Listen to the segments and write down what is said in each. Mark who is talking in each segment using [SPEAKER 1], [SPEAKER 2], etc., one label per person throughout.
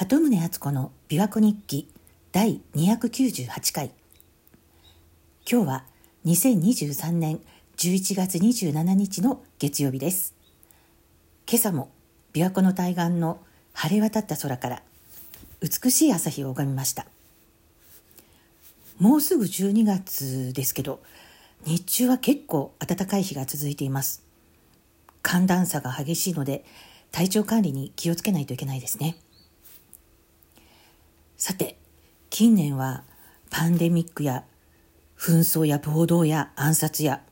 [SPEAKER 1] 鳩宗敦子の琵琶湖日記第298回。今日は2023年11月27日の月曜日です。今朝も琵琶湖の対岸の晴れ渡った空から美しい朝日を拝みました。もうすぐ12月ですけど日中は結構暖かい日が続いています。寒暖差が激しいので体調管理に気をつけないといけないですね。さて近年はパンデミックや紛争や暴動や暗殺や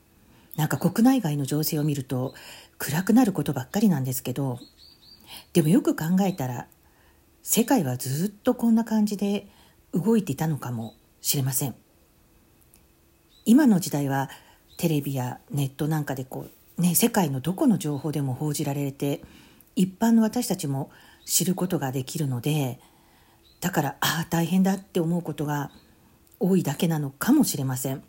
[SPEAKER 1] なんか国内外の情勢を見ると暗くなることばっかりなんですけどでもよく考えたら世界はずっとこんな感じで動いていたのかもしれません。今の時代はテレビやネットなんかでこう、ね、世界のどこの情報でも報じられて一般の私たちも知ることができるのでだからああ大変だって思うことが多いだけなのかもしれません。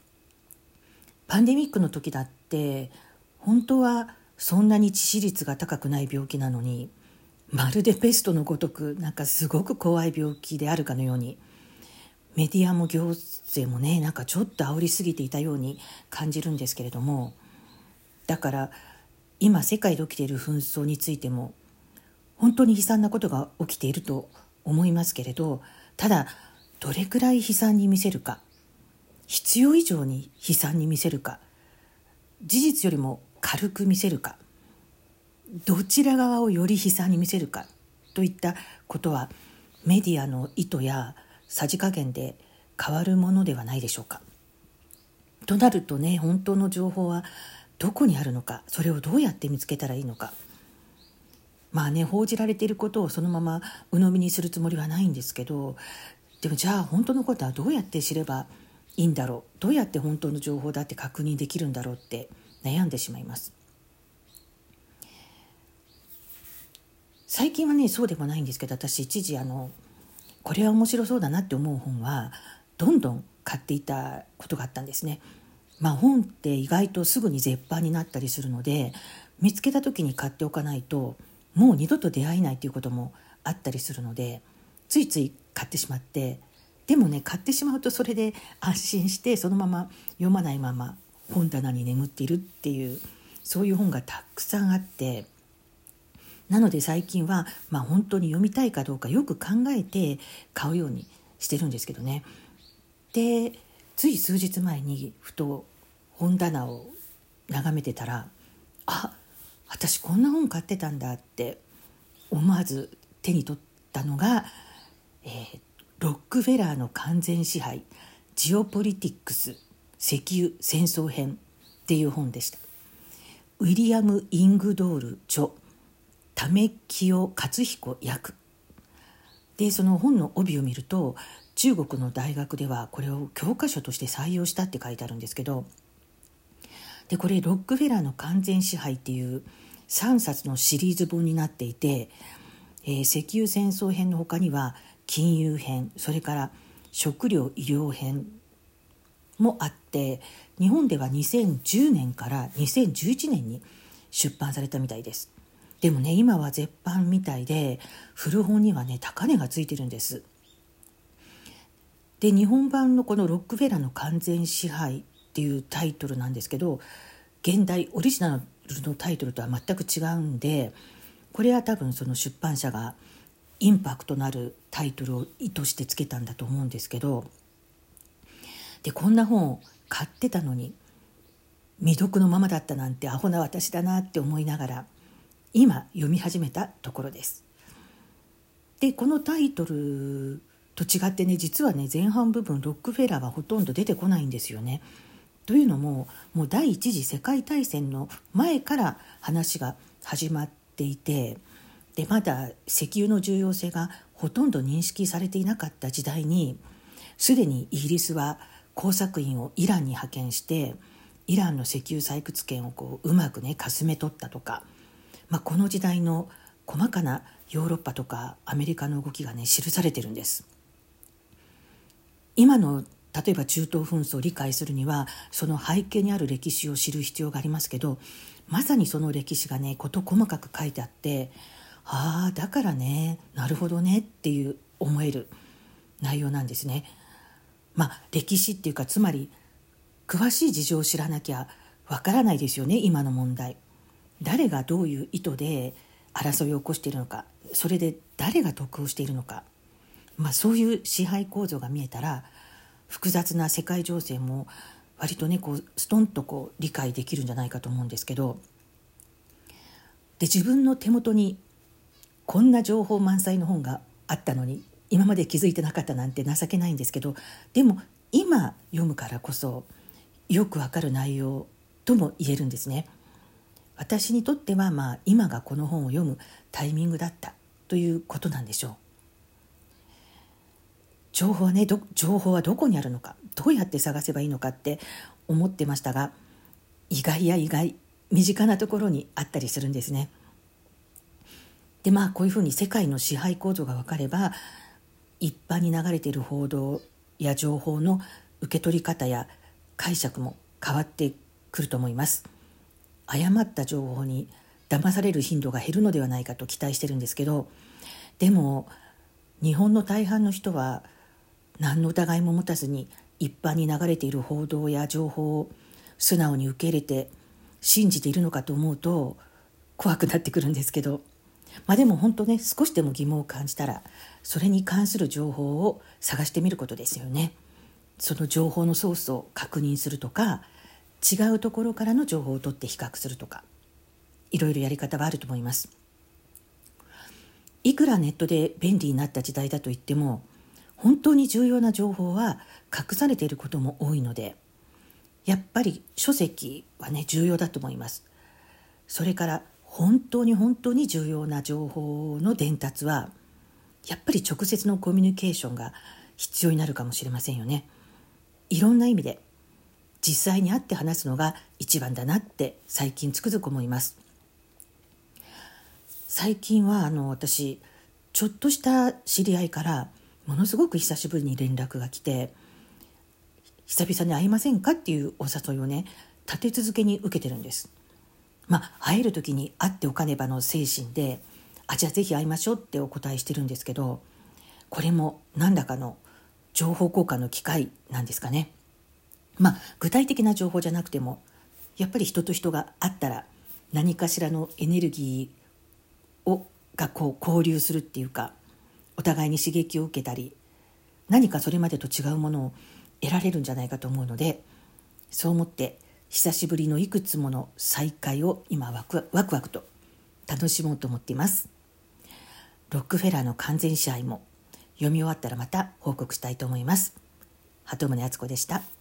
[SPEAKER 1] パンデミックの時だって本当はそんなに致死率が高くない病気なのにまるでペストのごとくなんかすごく怖い病気であるかのようにメディアも行政もねなんかちょっと煽りすぎていたように感じるんですけれどもだから今世界で起きている紛争についても本当に悲惨なことが起きていると思いますけれどただどれくらい悲惨に見せるか必要以上に悲惨に見せるか事実よりも軽く見せるかどちら側をより悲惨に見せるかといったことはメディアの意図やさじ加減で変わるものではないでしょうか。となるとね本当の情報はどこにあるのかそれをどうやって見つけたらいいのかまあね報じられていることをそのまま鵜呑みにするつもりはないんですけどでもじゃあ本当のことはどうやって知ればいいんだろう？どうやって本当の情報だって確認できるんだろうって悩んでしまいます最近はねそうでもないんですけど私一時あのこれは面白そうだなって思う本はどんどん買っていたことがあったんですね。まあ、本って意外とすぐに絶版になったりするので見つけた時に買っておかないともう二度と出会えないということもあったりするのでついつい買ってしまってでもね買ってしまうとそれで安心してそのまま読まないまま本棚に眠っているっていうそういう本がたくさんあってなので最近は、まあ、本当に読みたいかどうかよく考えて買うようにしてるんですけどね。でつい数日前にふと本棚を眺めてたらあ私こんな本買ってたんだって思わず手に取ったのが、えー、ロックフェラーの完全支配ジオポリティックス石油戦争編っていう本でした。ウィリアム・イングドール著為清勝彦役。でその本の帯を見ると中国の大学ではこれを教科書として採用したって書いてあるんですけどでこれロックフェラーの完全支配っていう3冊のシリーズ本になっていて、えー、石油戦争編の他には金融編それから食料医療編もあって日本では2010年から2011年に出版されたみたいです。でもね今は絶版みたいで古本にはね高値がついてるんです。で日本版のこの「ロックフェラーの完全支配」っていうタイトルなんですけど現代オリジナルのタイトルとは全く違うんでこれは多分その出版社がインパクトのあるタイトルを意図してつけたんだと思うんですけどでこんな本を買ってたのに未読のままだったなんてアホな私だなって思いながら今読み始めたところです。でこのタイトルと違ってね実はね前半部分ロックフェラーはほとんど出てこないんですよね。というのももう第一次世界大戦の前から話が始まっていてでまだ石油の重要性がほとんど認識されていなかった時代にすでにイギリスは工作員をイランに派遣してイランの石油採掘権をこううまくねかすめ取ったとか、まあ、この時代の細かなヨーロッパとかアメリカの動きがね記されてるんです。今の例えば中東紛争を理解するにはその背景にある歴史を知る必要がありますけどまさにその歴史がね事細かく書いてあってああだからねなるほどねっていう思える内容なんですね。まあ歴史っていうかつまり詳しい事情を知らなきゃわからないですよね今の問題。誰がどういう意図で争いを起こしているのかそれで誰が得をしているのか、まあ、そういう支配構造が見えたら複雑な世界情勢も割とねこうストンとこう理解できるんじゃないかと思うんですけどで自分の手元にこんな情報満載の本があったのに今まで気づいてなかったなんて情けないんですけどでも今読むからこそよくわかる内容とも言えるんですね。私にとってはまあ今がこの本を読むタイミングだったということなんでしょう。情報はね情報はどこにあるのかどうやって探せばいいのかって思ってましたが意外や意外身近なところにあったりするんですね。でまあこういうふうに世界の支配構造が分かれば一般に流れている報道や情報の受け取り方や解釈も変わってくると思います。誤った情報に騙される頻度が減るのではないかと期待してるんですけどでも日本の大半の人は何の疑いも持たずに一般に流れている報道や情報を素直に受け入れて信じているのかと思うと怖くなってくるんですけどまあでも本当ね少しでも疑問を感じたらそれに関する情報を探してみることですよね。その情報のソースを確認するとか違うところからの情報を取って比較するとかいろいろやり方はあると思います。いくらネットで便利になった時代だといっても本当に重要な情報は隠されていることも多いのでやっぱり書籍はね重要だと思います。それから本当に本当に重要な情報の伝達はやっぱり直接のコミュニケーションが必要になるかもしれませんよね。いろんな意味で実際に会って話すのが一番だなって最近つくづく思います。最近はあの私ちょっとした知り合いからものすごく久しぶりに連絡が来て久々に会いませんかっていうお誘いをね立て続けに受けてるんです。まあ会える時に会っておかねばの精神であじゃあぜひ会いましょうってお答えしてるんですけどこれも何らかの情報交換の機会なんですかね。まあ具体的な情報じゃなくてもやっぱり人と人が会ったら何かしらのエネルギーをがこう交流するっていうかお互いに刺激を受けたり何かそれまでと違うものを得られるんじゃないかと思うのでそう思って久しぶりのいくつもの再会を今ワクワクワクと楽しもうと思っています。ロックフェラーの完全試合も読み終わったらまた報告したいと思います。鳩宗敦子でした。